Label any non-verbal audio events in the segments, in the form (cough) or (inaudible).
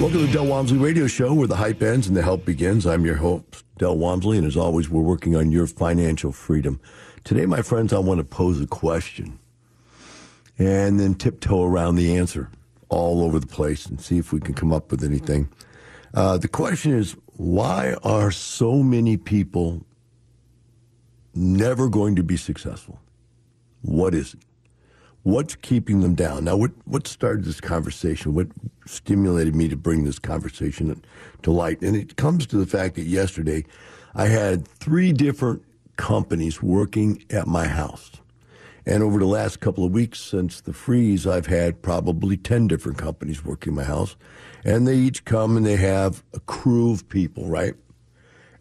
Welcome to the Del Walmsley Radio Show, where the hype ends and the help begins. I'm your host, Del Walmsley, and as always, we're working on your financial freedom. Today, my friends, I want to pose a question and then tiptoe around the answer all over the place and see if we can come up with anything. Uh, the question is why are so many people never going to be successful? What is it? What's keeping them down? Now, what, what started this conversation? What stimulated me to bring this conversation to light? And it comes to the fact that yesterday I had three different companies working at my house. And over the last couple of weeks since the freeze, I've had probably 10 different companies working my house. And they each come and they have a crew of people, right?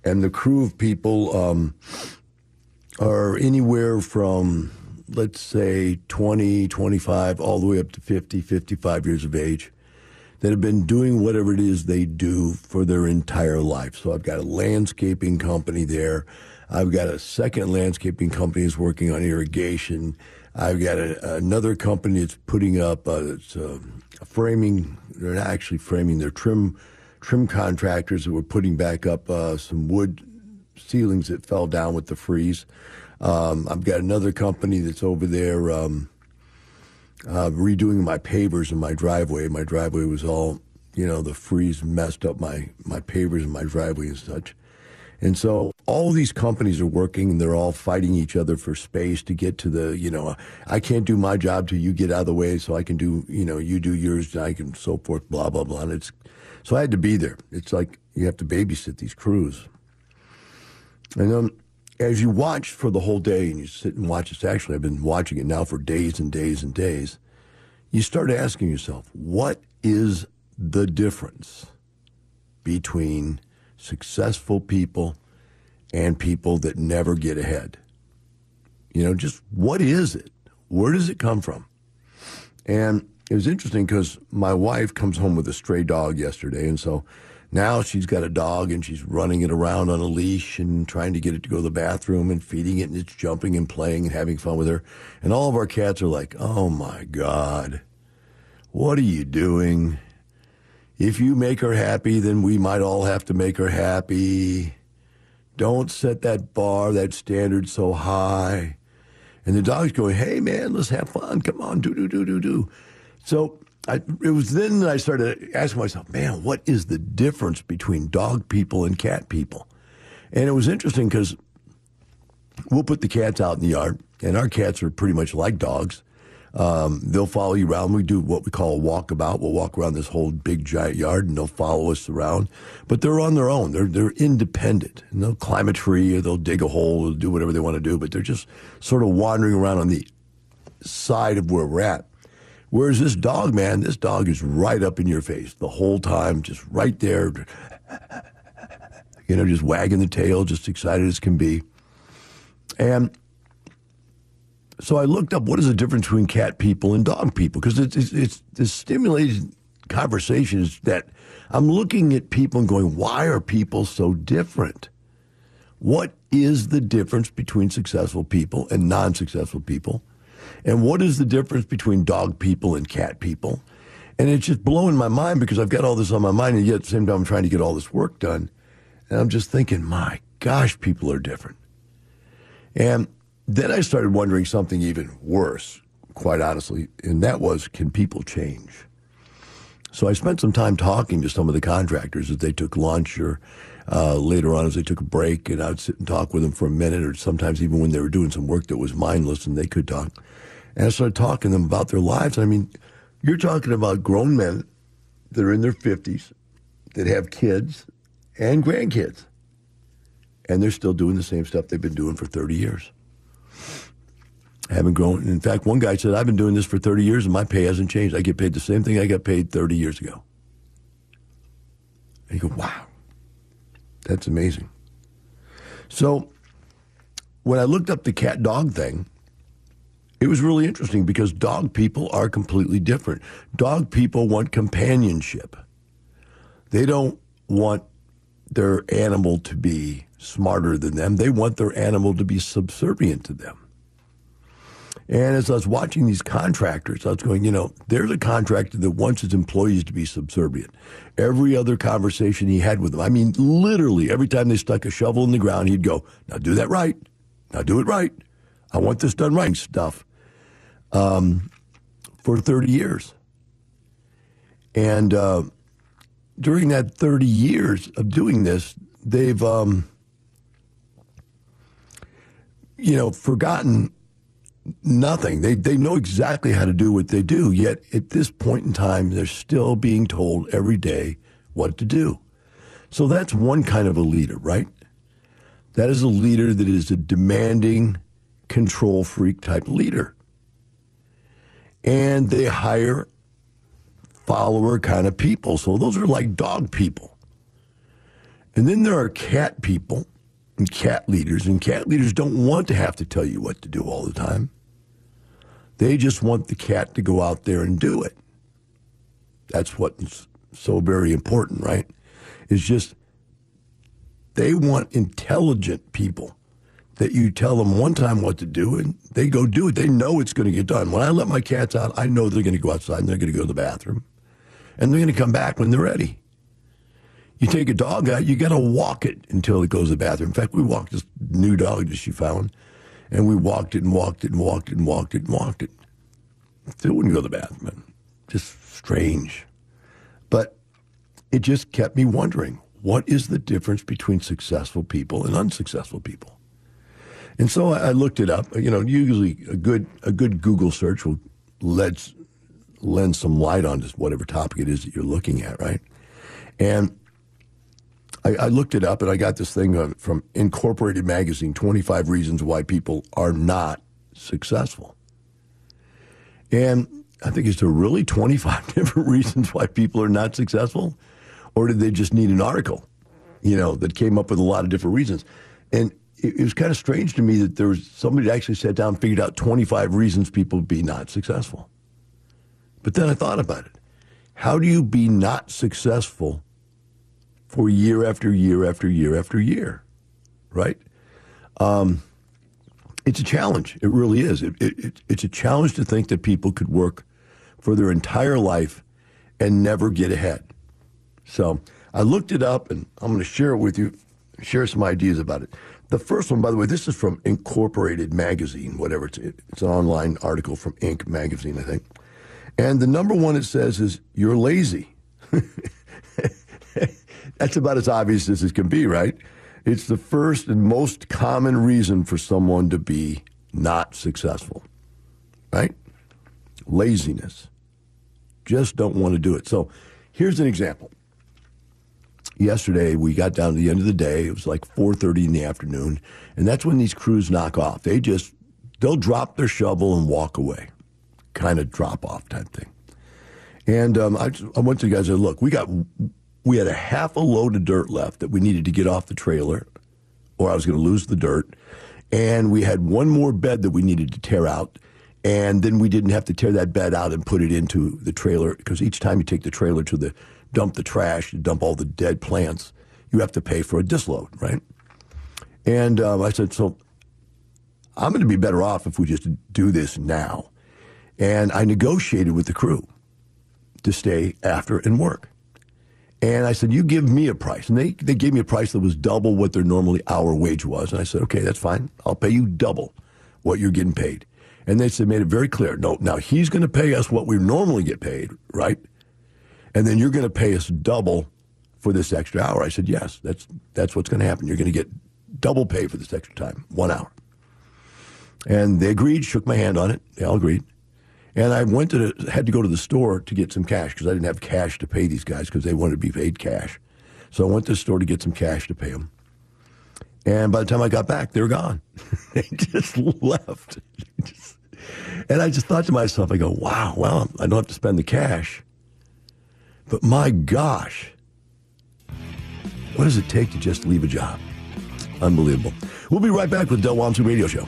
And the crew of people um, are anywhere from let's say 20, 25, all the way up to 50, 55 years of age that have been doing whatever it is they do for their entire life. So I've got a landscaping company there. I've got a second landscaping company that's working on irrigation. I've got a, another company that's putting up uh, it's, uh, framing. They're not actually framing. They're trim trim contractors that were putting back up uh, some wood ceilings that fell down with the freeze. Um, I've got another company that's over there um, uh, redoing my pavers in my driveway. My driveway was all, you know, the freeze messed up my, my pavers in my driveway and such. And so all these companies are working and they're all fighting each other for space to get to the, you know, I can't do my job till you get out of the way so I can do, you know, you do yours and I can so forth, blah, blah, blah. And it's, so I had to be there. It's like you have to babysit these crews. And um, as you watch for the whole day and you sit and watch this, actually, I've been watching it now for days and days and days, you start asking yourself, what is the difference between successful people and people that never get ahead? You know, just what is it? Where does it come from? And it was interesting because my wife comes home with a stray dog yesterday, and so now she's got a dog and she's running it around on a leash and trying to get it to go to the bathroom and feeding it and it's jumping and playing and having fun with her. And all of our cats are like, oh my God, what are you doing? If you make her happy, then we might all have to make her happy. Don't set that bar, that standard so high. And the dog's going, hey man, let's have fun. Come on, do, do, do, do, do. So I, it was then that I started asking myself, man, what is the difference between dog people and cat people? And it was interesting because we'll put the cats out in the yard, and our cats are pretty much like dogs. Um, they'll follow you around. We do what we call a walkabout. We'll walk around this whole big giant yard, and they'll follow us around. But they're on their own. They're they're independent. And they'll climb a tree, or they'll dig a hole, or do whatever they want to do. But they're just sort of wandering around on the side of where we're at. Whereas this dog, man, this dog is right up in your face the whole time, just right there, you know, just wagging the tail, just excited as can be. And so I looked up what is the difference between cat people and dog people because it's, it's, it's this stimulated conversations that I'm looking at people and going, why are people so different? What is the difference between successful people and non successful people? And what is the difference between dog people and cat people? And it's just blowing my mind because I've got all this on my mind, and yet at the same time, I'm trying to get all this work done. And I'm just thinking, my gosh, people are different. And then I started wondering something even worse, quite honestly, and that was can people change? So I spent some time talking to some of the contractors as they took lunch or uh, later on as they took a break, and I'd sit and talk with them for a minute, or sometimes even when they were doing some work that was mindless and they could talk. And I started talking to them about their lives. I mean, you're talking about grown men that are in their 50s that have kids and grandkids, and they're still doing the same stuff they've been doing for 30 years. I haven't grown. In fact, one guy said, I've been doing this for 30 years and my pay hasn't changed. I get paid the same thing I got paid 30 years ago. And you go, wow, that's amazing. So when I looked up the cat dog thing, it was really interesting because dog people are completely different. Dog people want companionship. They don't want their animal to be smarter than them. They want their animal to be subservient to them. And as I was watching these contractors, I was going, you know, they're the contractor that wants his employees to be subservient. Every other conversation he had with them, I mean, literally every time they stuck a shovel in the ground, he'd go, now do that right. Now do it right. I want this done right stuff um, for 30 years. And uh, during that 30 years of doing this, they've, um, you know, forgotten nothing. They, they know exactly how to do what they do, yet at this point in time, they're still being told every day what to do. So that's one kind of a leader, right? That is a leader that is a demanding, control freak type leader. And they hire follower kind of people. So those are like dog people. And then there are cat people and cat leaders, and cat leaders don't want to have to tell you what to do all the time. They just want the cat to go out there and do it. That's what's so very important, right? Is just they want intelligent people that you tell them one time what to do and they go do it. They know it's going to get done. When I let my cats out, I know they're going to go outside and they're going to go to the bathroom and they're going to come back when they're ready. You take a dog out, you got to walk it until it goes to the bathroom. In fact, we walked this new dog that she found and we walked it and walked it and walked it and walked it and walked it. Still wouldn't go to the bathroom. Just strange. But it just kept me wondering what is the difference between successful people and unsuccessful people? And so I looked it up. You know, usually a good a good Google search will let lend some light on just whatever topic it is that you're looking at, right? And I, I, looked it up and I got this thing from Incorporated Magazine 25 Reasons Why People Are Not Successful. And I think, is there really 25 (laughs) different reasons why people are not successful? Or did they just need an article, you know, that came up with a lot of different reasons? And it, it was kind of strange to me that there was somebody that actually sat down and figured out 25 reasons people be not successful. But then I thought about it. How do you be not successful for year after year after year after year, right? Um, it's a challenge. It really is. It, it, it's a challenge to think that people could work for their entire life and never get ahead. So I looked it up, and I'm going to share it with you, share some ideas about it. The first one, by the way, this is from Incorporated Magazine, whatever it's. It's an online article from Inc. Magazine, I think. And the number one it says is you're lazy. (laughs) That's about as obvious as it can be, right? It's the first and most common reason for someone to be not successful, right? laziness. Just don't want to do it. So here's an example. Yesterday we got down to the end of the day. It was like 4:30 in the afternoon, and that's when these crews knock off. They just they'll drop their shovel and walk away, kind of drop off type thing. And um, I, I went to the guys and said, look, we got we had a half a load of dirt left that we needed to get off the trailer, or I was going to lose the dirt. And we had one more bed that we needed to tear out. And then we didn't have to tear that bed out and put it into the trailer because each time you take the trailer to the dump the trash, dump all the dead plants, you have to pay for a disload, right? And um, I said, so I'm going to be better off if we just do this now. And I negotiated with the crew to stay after and work. And I said, you give me a price. And they, they gave me a price that was double what their normally hour wage was. And I said, okay, that's fine. I'll pay you double what you're getting paid. And they said, made it very clear. No, now he's going to pay us what we normally get paid, right? And then you're going to pay us double for this extra hour. I said, yes, that's, that's what's going to happen. You're going to get double pay for this extra time, one hour. And they agreed, shook my hand on it. They all agreed. And I went to the, had to go to the store to get some cash because I didn't have cash to pay these guys because they wanted to be paid cash. So I went to the store to get some cash to pay them. And by the time I got back, they were gone. (laughs) they just left. (laughs) and I just thought to myself, I go, wow, well, I don't have to spend the cash. But my gosh, what does it take to just leave a job? Unbelievable. We'll be right back with Del Walmsley Radio Show.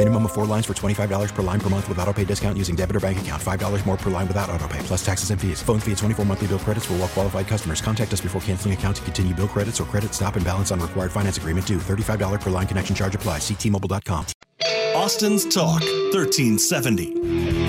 Minimum of four lines for $25 per line per month with auto pay discount using debit or bank account. $5 more per line without auto pay, plus taxes and fees. Phone fee at 24 monthly bill credits for well qualified customers. Contact us before canceling account to continue bill credits or credit stop and balance on required finance agreement due. $35 per line connection charge applies. Ctmobile.com. Austin's Talk 1370.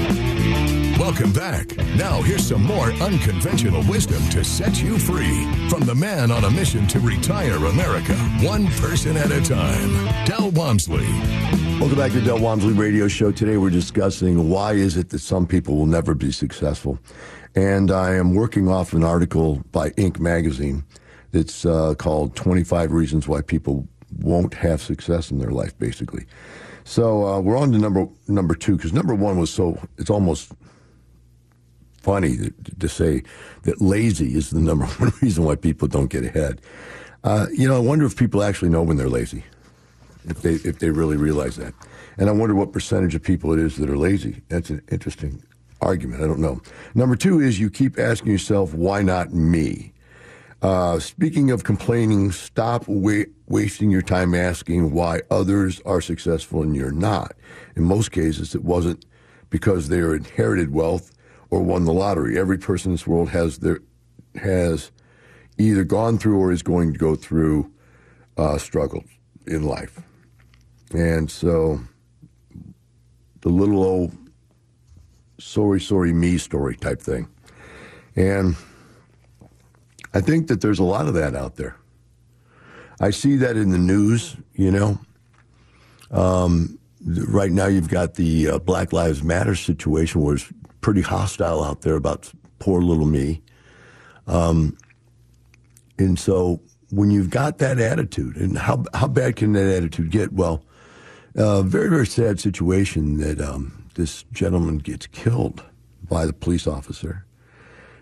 Welcome back. Now, here's some more unconventional wisdom to set you free from the man on a mission to retire America, one person at a time, Del Walmsley. Welcome back to the Del Walmsley Radio Show. Today we're discussing why is it that some people will never be successful. And I am working off an article by Inc. magazine that's uh, called 25 Reasons Why People Won't Have Success in Their Life, basically. So uh, we're on to number number two because number one was so it's almost funny to, to, say that lazy is the number (laughs) one reason why people don't get ahead. Uh, you know, I wonder if people actually know when they're lazy, if they if they really realize that, and I wonder what percentage of people it is that are lazy. That's an interesting argument. I don't know. Number two is you keep asking yourself, why not me? Uh, speaking of complaining, stop wa- wasting your time asking why others are successful and you're not. In most cases, it wasn't because they are inherited wealth or won the lottery. Every person in this world has their has either gone through or is going to go through uh, struggles in life, and so the little old sorry, sorry me story type thing, and I think that there's a lot of that out there. I see that in the news, you know. Um, right now you've got the uh, Black Lives Matter situation where it's pretty hostile out there about poor little me. Um, and so when you've got that attitude, and how, how bad can that attitude get? Well, uh, very, very sad situation that um, this gentleman gets killed by the police officer,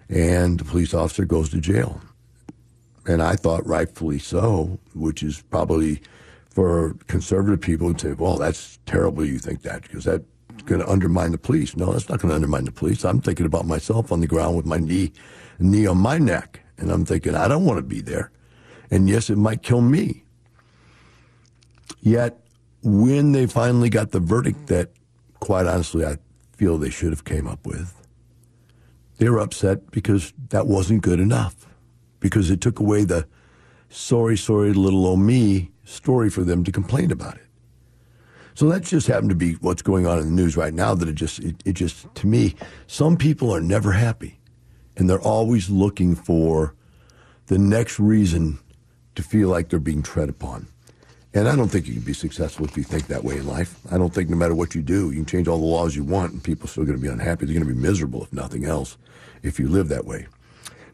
and the police officer goes to jail. And I thought rightfully so, which is probably for conservative people to say, well, that's terrible you think that, because that's going to undermine the police. No, that's not going to undermine the police. I'm thinking about myself on the ground with my knee, knee on my neck. And I'm thinking, I don't want to be there. And yes, it might kill me. Yet, when they finally got the verdict that, quite honestly, I feel they should have came up with, they were upset because that wasn't good enough. Because it took away the sorry, sorry, little old me story for them to complain about it. So that just happened to be what's going on in the news right now. That it just, it, it just, to me, some people are never happy, and they're always looking for the next reason to feel like they're being tread upon. And I don't think you can be successful if you think that way in life. I don't think no matter what you do, you can change all the laws you want, and people are still going to be unhappy. They're going to be miserable if nothing else, if you live that way.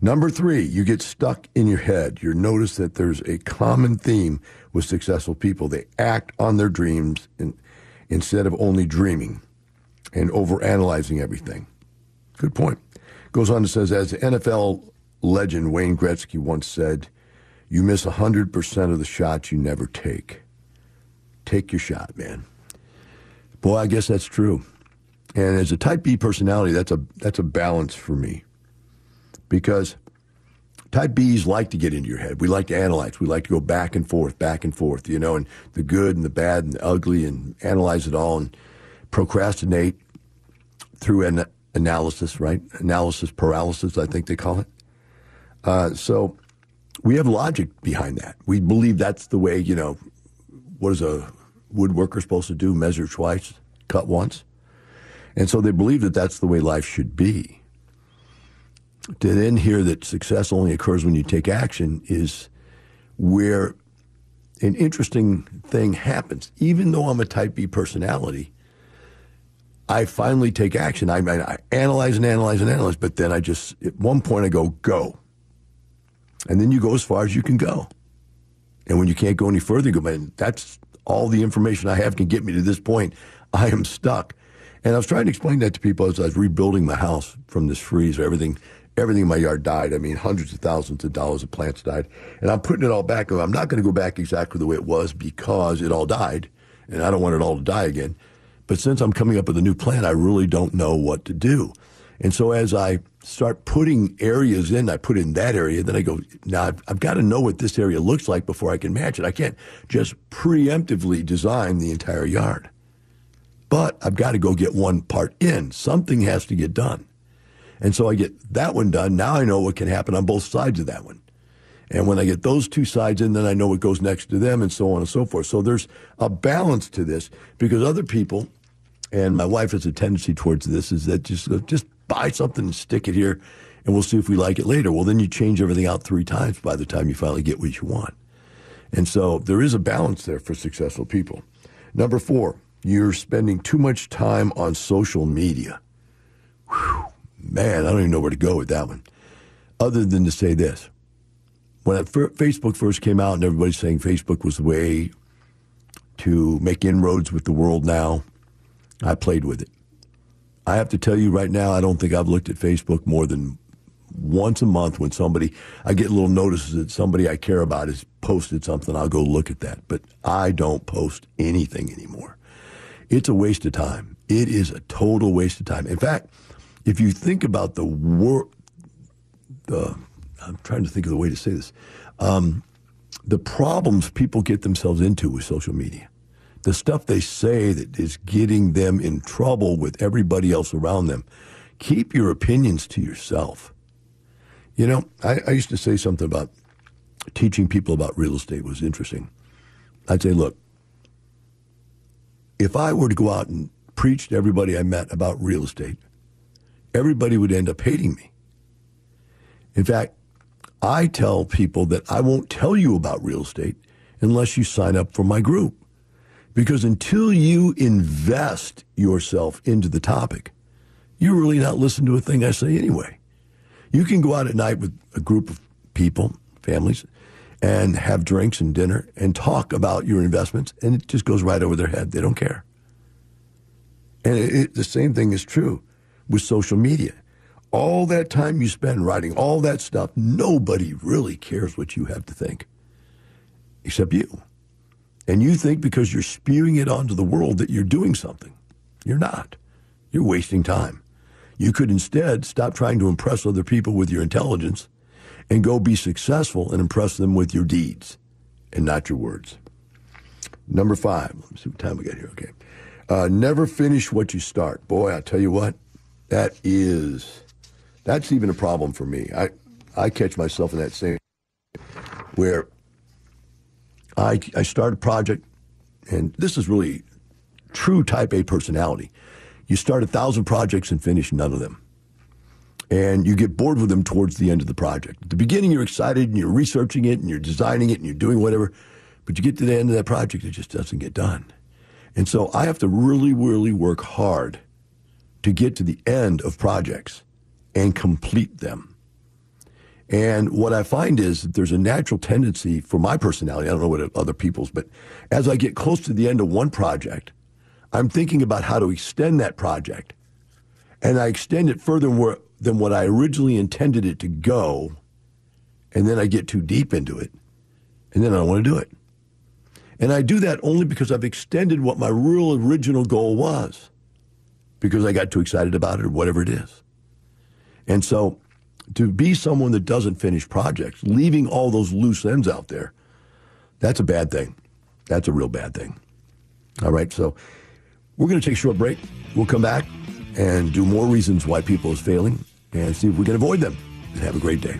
Number three, you get stuck in your head. You notice that there's a common theme with successful people. They act on their dreams in, instead of only dreaming and overanalyzing everything. Good point. Goes on to says, as NFL legend Wayne Gretzky once said, you miss 100% of the shots you never take. Take your shot, man. Boy, I guess that's true. And as a type B personality, that's a that's a balance for me because type Bs like to get into your head. We like to analyze. We like to go back and forth, back and forth, you know, and the good and the bad and the ugly and analyze it all and procrastinate through an analysis, right? Analysis paralysis, I think they call it. Uh, so we have logic behind that. We believe that's the way, you know, what is a woodworker supposed to do? Measure twice, cut once. And so they believe that that's the way life should be to then hear that success only occurs when you take action is where an interesting thing happens. Even though I'm a type B personality, I finally take action. I, I analyze and analyze and analyze, but then I just, at one point, I go, go. And then you go as far as you can go. And when you can't go any further, you go, man, that's all the information I have can get me to this point. (laughs) I am stuck. And I was trying to explain that to people as I was rebuilding my house from this freeze. Everything everything in my yard died. I mean, hundreds of thousands of dollars of plants died. And I'm putting it all back. I'm not going to go back exactly the way it was because it all died, and I don't want it all to die again. But since I'm coming up with a new plan, I really don't know what to do. And so as I start putting areas in, I put in that area, then I go, now I've, I've got to know what this area looks like before I can match it. I can't just preemptively design the entire yard. But I've got to go get one part in. Something has to get done. And so I get that one done. Now I know what can happen on both sides of that one. And when I get those two sides in, then I know what goes next to them and so on and so forth. So there's a balance to this because other people, and my wife has a tendency towards this, is that just, just buy something and stick it here and we'll see if we like it later. Well, then you change everything out three times by the time you finally get what you want. And so there is a balance there for successful people. Number four, you're spending too much time on social media. Whew man, I don't even know where to go with that one, other than to say this. When Facebook first came out and everybody's saying Facebook was the way to make inroads with the world now, I played with it. I have to tell you right now, I don't think I've looked at Facebook more than once a month when somebody, I get little notices that somebody I care about has posted something. I'll go look at that. But I don't post anything anymore. It's a waste of time. It is a total waste of time. In fact, if you think about the the I'm trying to think of the way to say this, um, the problems people get themselves into with social media, the stuff they say that is getting them in trouble with everybody else around them. Keep your opinions to yourself. You know, I, I used to say something about teaching people about real estate was interesting. I'd say, look, if I were to go out and preach to everybody I met about real estate, everybody would end up hating me. In fact, I tell people that I won't tell you about real estate unless you sign up for my group Because until you invest yourself into the topic, you're really not listening to a thing I say anyway. You can go out at night with a group of people, families, and have drinks and dinner and talk about your investments, and it just goes right over their head. They don't care. And it, it, the same thing is true with social media. All that time you spend writing all that stuff, nobody really cares what you have to think except you. And you think because you're spewing it onto the world that you're doing something. You're not. You're wasting time. You could instead stop trying to impress other people with your intelligence and go be successful and impress them with your deeds and not your words. Number five, let me see what time we got here. Okay. Uh, never finish what you start. Boy, I tell you what, that is, that's even a problem for me. I, I catch myself in that same where I, I start a project, and this is really true type A personality. You start a thousand projects and finish none of them. And you get bored with them towards the end of the project. At the beginning, you're excited and you're researching it and you're designing it and you're doing whatever, but you get to the end of that project, it just doesn't get done. And so I have to really, really work hard to get to the end of projects and complete them. And what I find is that there's a natural tendency for my personality, I don't know what other people's, but as I get close to the end of one project, I'm thinking about how to extend that project. And I extend it further than what I originally intended it to go. And then I get too deep into it. And then I don't want to do it. And I do that only because I've extended what my real original goal was because I got too excited about it or whatever it is. And so to be someone that doesn't finish projects, leaving all those loose ends out there, that's a bad thing. That's a real bad thing. All right, so we're going to take a short break. We'll come back and do more reasons why people is failing and see if we can avoid them. Have a great day.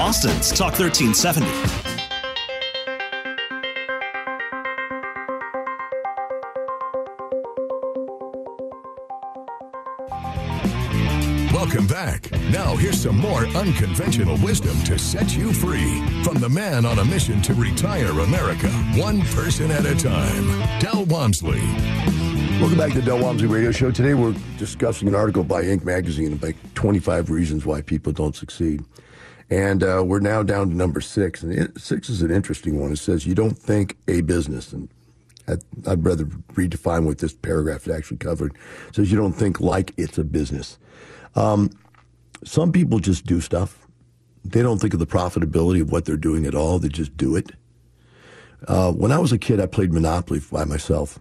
Austin's Talk 1370. Welcome back. Now, here's some more unconventional wisdom to set you free from the man on a mission to retire America, one person at a time, Del Walmsley. Welcome back to the Del Walmsley Radio Show. Today we're discussing an article by Inc. magazine about 25 reasons why people don't succeed. And uh, we're now down to number six. And it, six is an interesting one. It says, You don't think a business. And I'd, I'd rather redefine what this paragraph is actually covered. It says, You don't think like it's a business. Um, some people just do stuff. They don't think of the profitability of what they're doing at all. They just do it. Uh, when I was a kid, I played Monopoly by myself.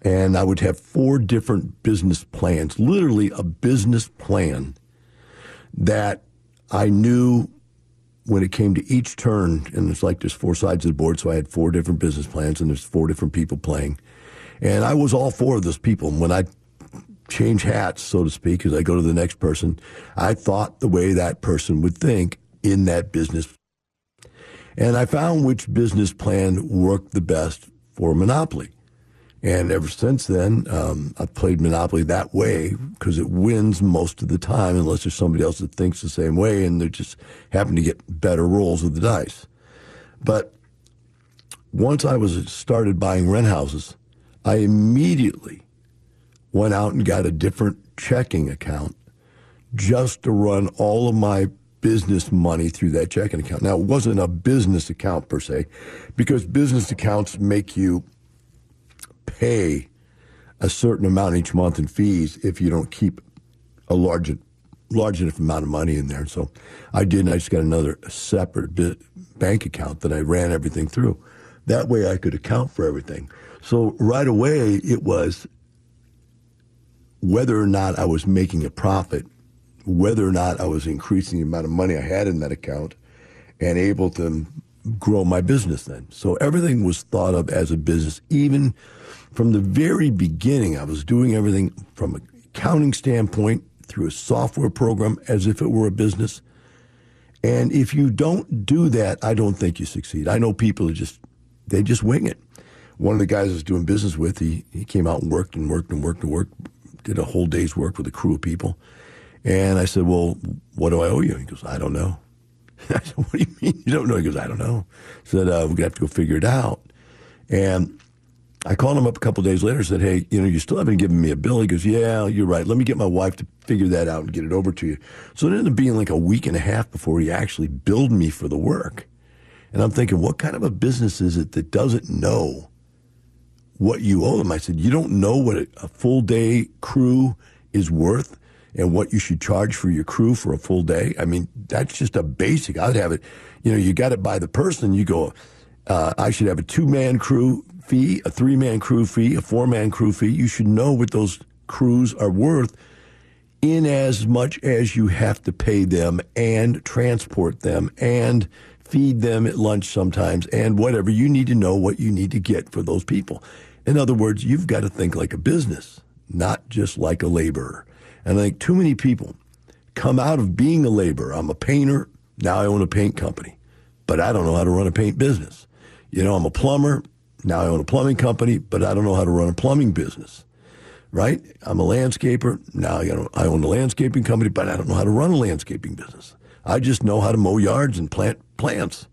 And I would have four different business plans, literally a business plan that I knew when it came to each turn, and it's like there's four sides of the board, so I had four different business plans, and there's four different people playing. And I was all four of those people. And when I change hats, so to speak, as I go to the next person, I thought the way that person would think in that business. And I found which business plan worked the best for Monopoly. And ever since then, um, I've played Monopoly that way because it wins most of the time, unless there's somebody else that thinks the same way and they just happen to get better rolls of the dice. But once I was started buying rent houses, I immediately went out and got a different checking account just to run all of my business money through that checking account. Now, it wasn't a business account per se, because business accounts make you pay a certain amount each month in fees if you don't keep a large large enough amount of money in there. So I did. I just got another separate bank account that I ran everything through. That way I could account for everything. So right away it was whether or not I was making a profit, whether or not I was increasing the amount of money I had in that account and able to grow my business then. So everything was thought of as a business. Even from the very beginning, I was doing everything from an accounting standpoint through a software program as if it were a business. And if you don't do that, I don't think you succeed. I know people who just, they just wing it. One of the guys I was doing business with, he, he came out and worked and worked and worked and worked, did a whole day's work with a crew of people. And I said, Well, what do I owe you? He goes, I don't know. (laughs) I said, What do you mean you don't know? He goes, I don't know. I said, uh, We're going to have to go figure it out. And I called him up a couple days later and said, Hey, you know, you still haven't given me a bill. He goes, Yeah, you're right. Let me get my wife to figure that out and get it over to you. So it ended up being like a week and a half before he actually billed me for the work. And I'm thinking, what kind of a business is it that doesn't know what you owe them? I said, You don't know what a full day crew is worth and what you should charge for your crew for a full day. I mean, that's just a basic. I'd have it, you know, you got it by the person. You go, uh, I should have a two man crew fee, a three man crew fee, a four man crew fee. You should know what those crews are worth in as much as you have to pay them and transport them and feed them at lunch sometimes and whatever. You need to know what you need to get for those people. In other words, you've got to think like a business, not just like a laborer. And I think too many people come out of being a laborer. I'm a painter. Now I own a paint company, but I don't know how to run a paint business. You know, I'm a plumber. Now I own a plumbing company, but I don't know how to run a plumbing business. Right? I'm a landscaper. Now I own a landscaping company, but I don't know how to run a landscaping business. I just know how to mow yards and plant plants.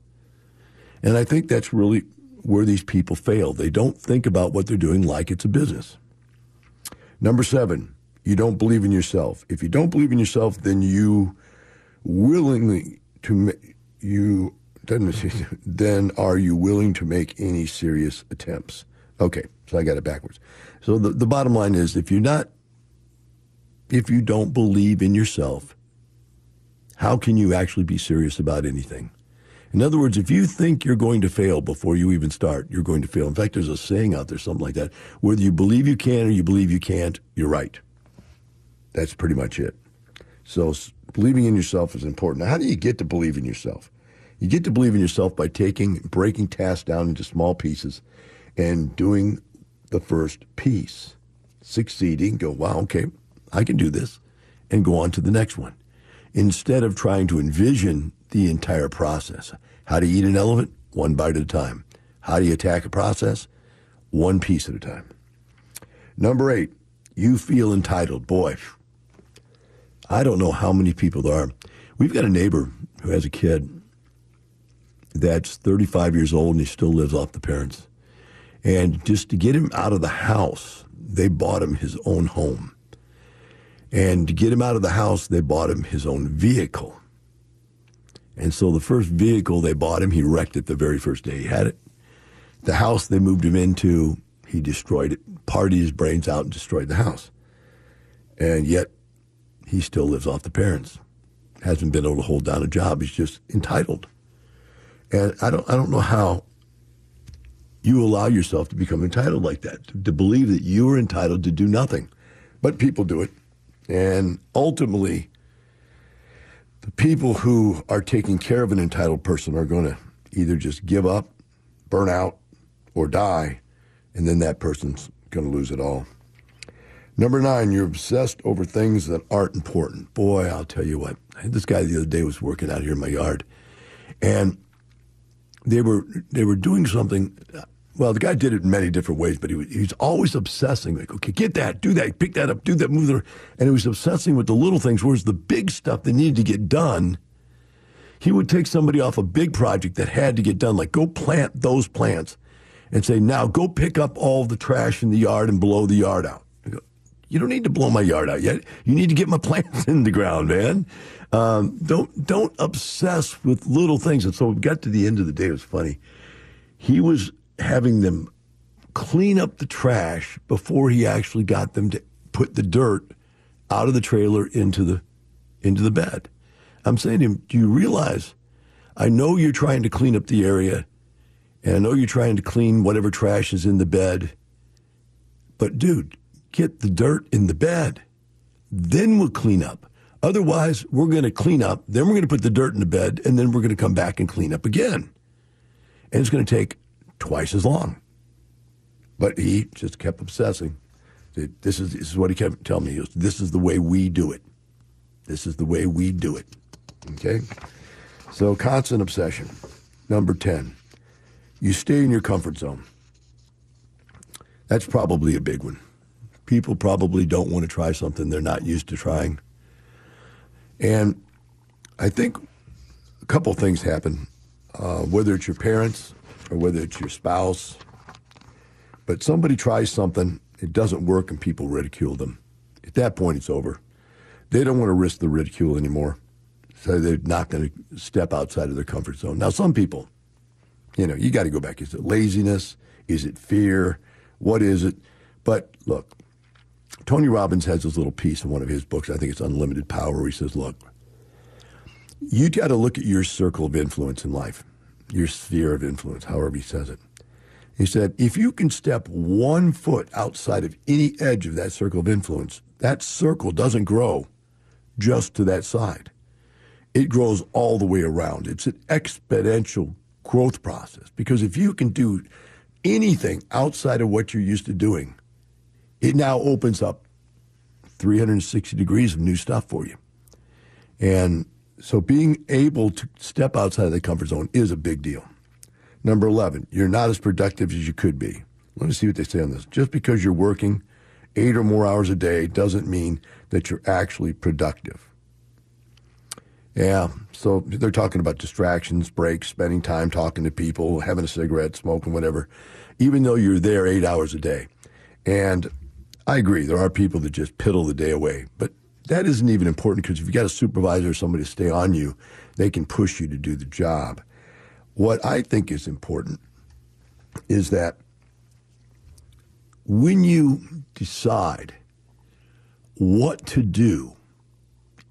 And I think that's really where these people fail. They don't think about what they're doing like it's a business. Number seven, you don't believe in yourself. If you don't believe in yourself, then you willingly to you (laughs) then are you willing to make any serious attempts? Okay, so I got it backwards. So the, the bottom line is if you're not if you don't believe in yourself, how can you actually be serious about anything? In other words, if you think you're going to fail before you even start, you're going to fail. In fact, there's a saying out there, something like that. Whether you believe you can or you believe you can't, you're right. That's pretty much it. So believing in yourself is important. Now, how do you get to believe in yourself? You get to believe in yourself by taking, breaking tasks down into small pieces and doing the first piece, succeeding, go, wow, okay, I can do this, and go on to the next one. Instead of trying to envision the entire process. How to eat an elephant? One bite at a time. How do you attack a process? One piece at a time. Number eight, you feel entitled. Boy, I don't know how many people there are. We've got a neighbor who has a kid that's 35 years old and he still lives off the parents. And just to get him out of the house, they bought him his own home. And to get him out of the house, they bought him his own vehicle. And so the first vehicle they bought him, he wrecked it the very first day he had it. The house they moved him into, he destroyed it, partied his brains out and destroyed the house. And yet he still lives off the parents. Hasn't been able to hold down a job. He's just entitled. And I don't I don't know how you allow yourself to become entitled like that, to, to believe that you are entitled to do nothing. But people do it. And ultimately, the people who are taking care of an entitled person are going to either just give up, burn out, or die, and then that person's going to lose it all. Number nine, you're obsessed over things that aren't important. Boy, I'll tell you what. This guy the other day was working out here in my yard, and they were they were doing something. Well, the guy did it in many different ways, but he was, he was always obsessing. Like, okay, get that, do that, pick that up, do that, move there, and he was obsessing with the little things. Whereas the big stuff that needed to get done, he would take somebody off a big project that had to get done, like go plant those plants, and say, now go pick up all the trash in the yard and blow the yard out. You don't need to blow my yard out yet. You need to get my (laughs) plants in the ground, man. Um, don't don't obsess with little things. And so we got to the end of the day. It was funny. He was having them clean up the trash before he actually got them to put the dirt out of the trailer into the into the bed. I'm saying to him, do you realize I know you're trying to clean up the area and I know you're trying to clean whatever trash is in the bed. But dude, get the dirt in the bed. Then we'll clean up. Otherwise, we're going to clean up, then we're going to put the dirt in the bed, and then we're going to come back and clean up again. And it's going to take twice as long. But he just kept obsessing. This is, this is what he kept telling me. He goes, this is the way we do it. This is the way we do it. Okay? So, constant obsession. Number 10, you stay in your comfort zone. That's probably a big one. People probably don't want to try something they're not used to trying. And I think a couple things happen, uh, whether it's your parents or whether it's your spouse. But somebody tries something, it doesn't work, and people ridicule them. At that point, it's over. They don't want to risk the ridicule anymore. So they're not going to step outside of their comfort zone. Now, some people, you know, you got to go back. Is it laziness? Is it fear? What is it? But look, Tony Robbins has this little piece in one of his books. I think it's Unlimited Power, where he says, look, you got to look at your circle of influence in life, your sphere of influence, however he says it. He said, if you can step one foot outside of any edge of that circle of influence, that circle doesn't grow just to that side. It grows all the way around. It's an exponential growth process because if you can do anything outside of what you're used to doing, it now opens up 360 degrees of new stuff for you. And so being able to step outside of the comfort zone is a big deal. Number 11, you're not as productive as you could be. Let me see what they say on this. Just because you're working eight or more hours a day doesn't mean that you're actually productive. Yeah, so they're talking about distractions, breaks, spending time talking to people, having a cigarette, smoking, whatever, even though you're there eight hours a day. And I agree. There are people that just piddle the day away, but that isn't even important because if you got a supervisor or somebody to stay on you, they can push you to do the job. What I think is important is that when you decide what to do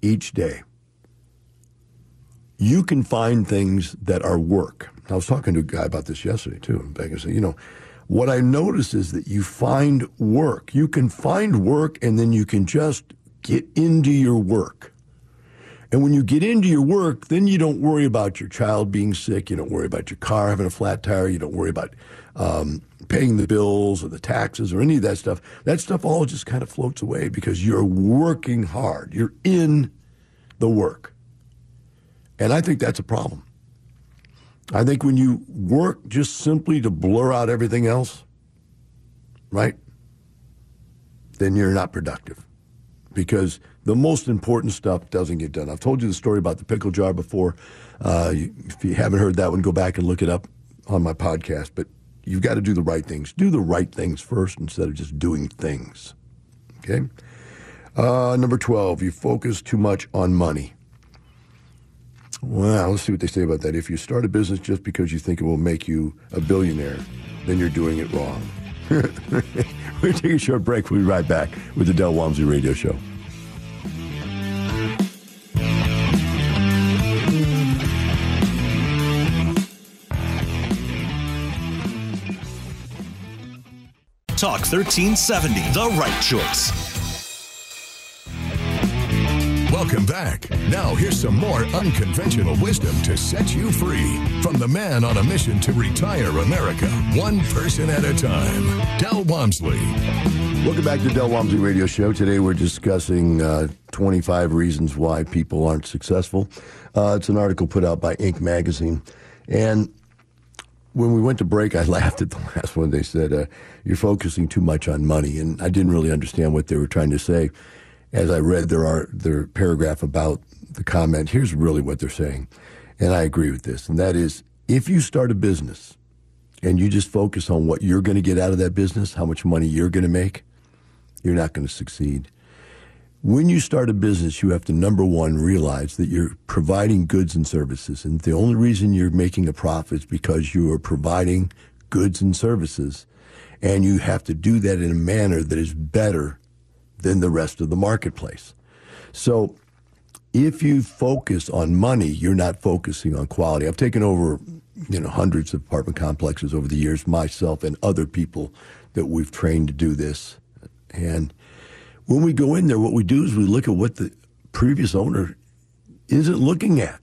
each day, you can find things that are work. I was talking to a guy about this yesterday too. I said, you know, what I notice is that you find work. You can find work and then you can just get into your work. And when you get into your work, then you don't worry about your child being sick. You don't worry about your car having a flat tire. You don't worry about um, paying the bills or the taxes or any of that stuff. That stuff all just kind of floats away because you're working hard. You're in the work. And I think that's a problem. I think when you work just simply to blur out everything else, right, then you're not productive because the most important stuff doesn't get done. I've told you the story about the pickle jar before. Uh, if you haven't heard that one, go back and look it up on my podcast. But you've got to do the right things. Do the right things first instead of just doing things. Okay? Uh, number 12, you focus too much on money. Well, let's see what they say about that. If you start a business just because you think it will make you a billionaire, then you're doing it wrong. (laughs) We're taking a short break. We'll be right back with the Del Walmsley Radio Show. Talk 1370, the right choice. Welcome back. Now, here's some more unconventional wisdom to set you free from the man on a mission to retire America, one person at a time, Del Walmsley. Welcome back to Del Walmsley Radio Show. Today we're discussing uh, 25 reasons why people aren't successful. Uh, it's an article put out by Inc. magazine. And when we went to break, I (laughs) laughed at the last one. They said, uh, You're focusing too much on money. And I didn't really understand what they were trying to say as I read their their paragraph about the comment, here's really what they're saying, and I agree with this, and that is, if you start a business and you just focus on what you're going to get out of that business, how much money you're going to make, you're not going to succeed. When you start a business, you have to number one realize that you're providing goods and services. And the only reason you're making a profit is because you are providing goods and services. And you have to do that in a manner that is better than the rest of the marketplace. So if you focus on money, you're not focusing on quality. I've taken over, you know, hundreds of apartment complexes over the years, myself and other people that we've trained to do this. And when we go in there, what we do is we look at what the previous owner isn't looking at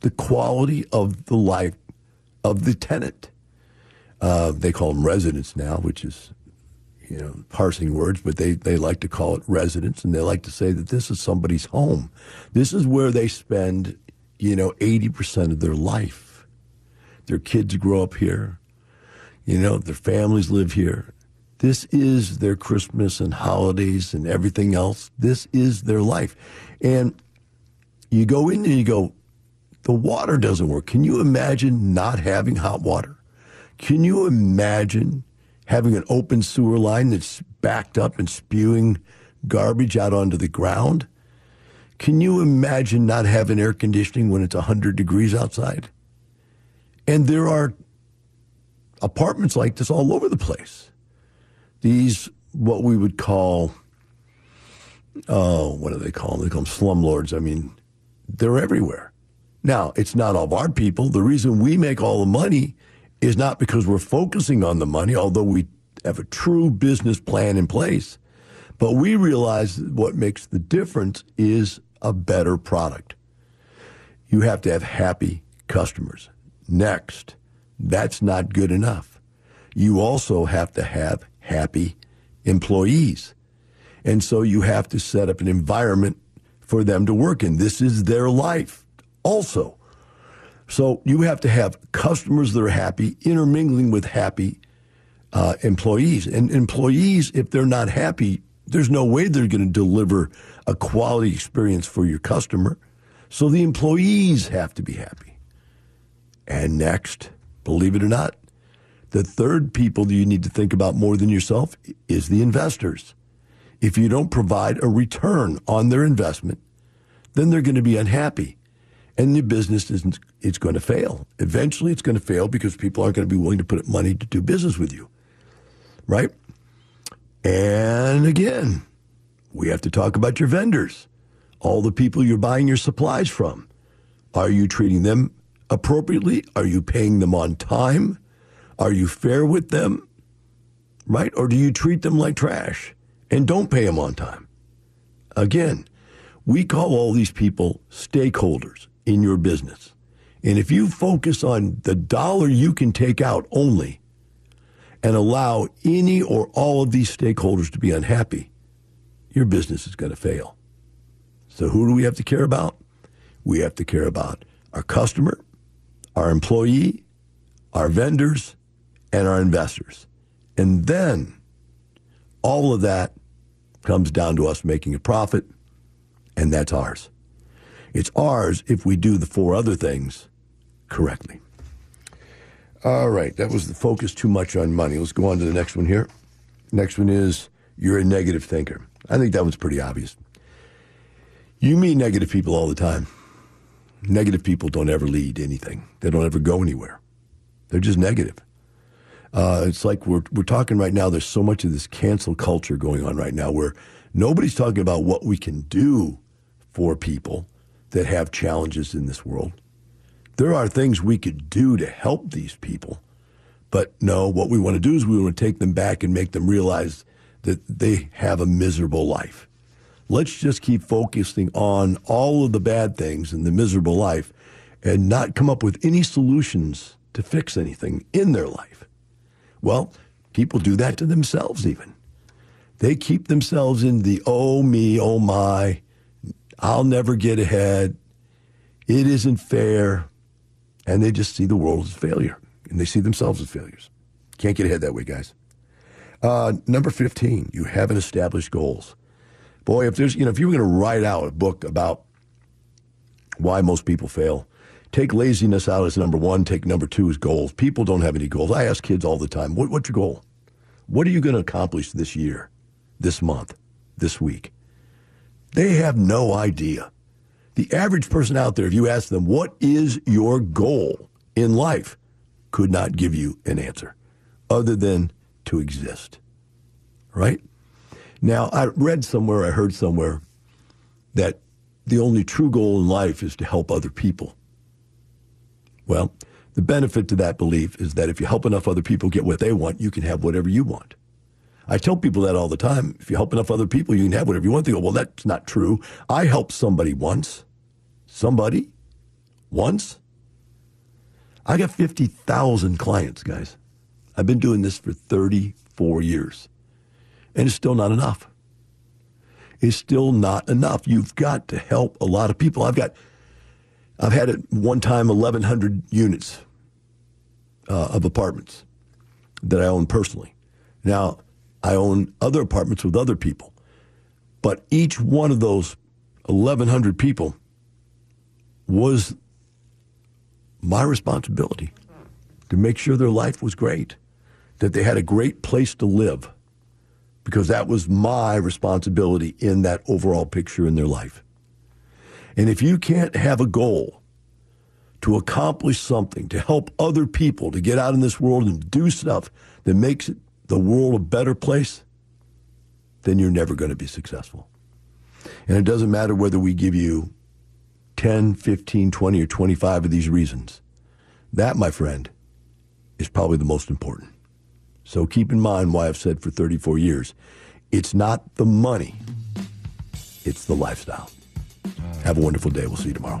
the quality of the life of the tenant. Uh, they call them residents now, which is, you know, parsing words, but they, they like to call it residence, and they like to say that this is somebody's home. This is where they spend, you know, 80% of their life. Their kids grow up here. You know, their families live here. This is their Christmas and holidays and everything else. This is their life. And you go in and you go, the water doesn't work. Can you imagine not having hot water? Can you imagine having an open sewer line that's backed up and spewing garbage out onto the ground? Can you imagine not having air conditioning when it's 100 degrees outside? And there are apartments like this all over the place. These what we would call oh what do they call them? They call them slumlords. I mean they're everywhere. Now it's not all of our people. The reason we make all the money is not because we're focusing on the money although we have a true business plan in place but we realize what makes the difference is a better product you have to have happy customers next that's not good enough you also have to have happy employees. And so you have to set up an environment for them to work in. This is their life also. So you have to have customers that are happy, intermingling with happy uh, employees. And employees, if they're not happy, there's no way they're going to deliver a quality experience for your customer. So the employees have to be happy. And next, believe it or not, the third people that you need to think about more than yourself is the investors. If you don't provide a return on their investment, then they're going to be unhappy. And the business isn't, it's going to fail. Eventually it's going to fail because people aren't going to be willing to put up money to do business with you. Right? And again, we have to talk about your vendors, all the people you're buying your supplies from. Are you treating them appropriately? Are you paying them on time? Are you fair with them? Right? Or do you treat them like trash and don't pay them on time? Again, we call all these people stakeholders in your business. And if you focus on the dollar you can take out only and allow any or all of these stakeholders to be unhappy, your business is going to fail. So, who do we have to care about? We have to care about our customer, our employee, our vendors, and our investors. And then all of that comes down to us making a profit, and that's ours. It's ours if we do the four other things correctly. All right, that was the focus too much on money. Let's go on to the next one here. Next one is you're a negative thinker. I think that one's pretty obvious. You meet negative people all the time. Negative people don't ever lead anything, they don't ever go anywhere. They're just negative. Uh, it's like we're we're talking right now. There's so much of this cancel culture going on right now, where nobody's talking about what we can do for people that have challenges in this world. There are things we could do to help these people, but no. What we want to do is we want to take them back and make them realize that they have a miserable life. Let's just keep focusing on all of the bad things and the miserable life and not come up with any solutions to fix anything in their life. Well, people do that to themselves even. They keep themselves in the oh me, oh my, I'll never get ahead. It isn't fair. And they just see the world as failure and they see themselves as failures. Can't get ahead that way, guys. Uh, number 15, you haven't established goals. Boy, if there's, you know, if you were going to write out a book about why most people fail, Take laziness out as number one. Take number two as goals. People don't have any goals. I ask kids all the time, what, what's your goal? What are you going to accomplish this year, this month, this week? They have no idea. The average person out there, if you ask them, what is your goal in life, could not give you an answer other than to exist. Right? Now, I read somewhere, I heard somewhere that the only true goal in life is to help other people. Well, the benefit to that belief is that if you help enough other people get what they want, you can have whatever you want. I tell people that all the time. If you help enough other people, you can have whatever you want. They go, well, that's not true. I helped somebody once. Somebody? Once? I got 50,000 clients, guys. I've been doing this for 34 years. And it's still not enough. It's still not enough. You've got to help a lot of people. I've got, I've had at one time 1,100 units uh, of apartments that I own personally. Now, I own other apartments with other people. But each one of those 1,100 people was my responsibility to make sure their life was great, that they had a great place to live, because that was my responsibility in that overall picture in their life. And if you can't have a goal to accomplish something, to help other people to get out in this world and do stuff that makes the world a better place, then you're never going to be successful. And it doesn't matter whether we give you 10, 15, 20, or 25 of these reasons. That, my friend, is probably the most important. So keep in mind why I've said for 34 years it's not the money, it's the lifestyle. Have a wonderful day. We'll see you tomorrow.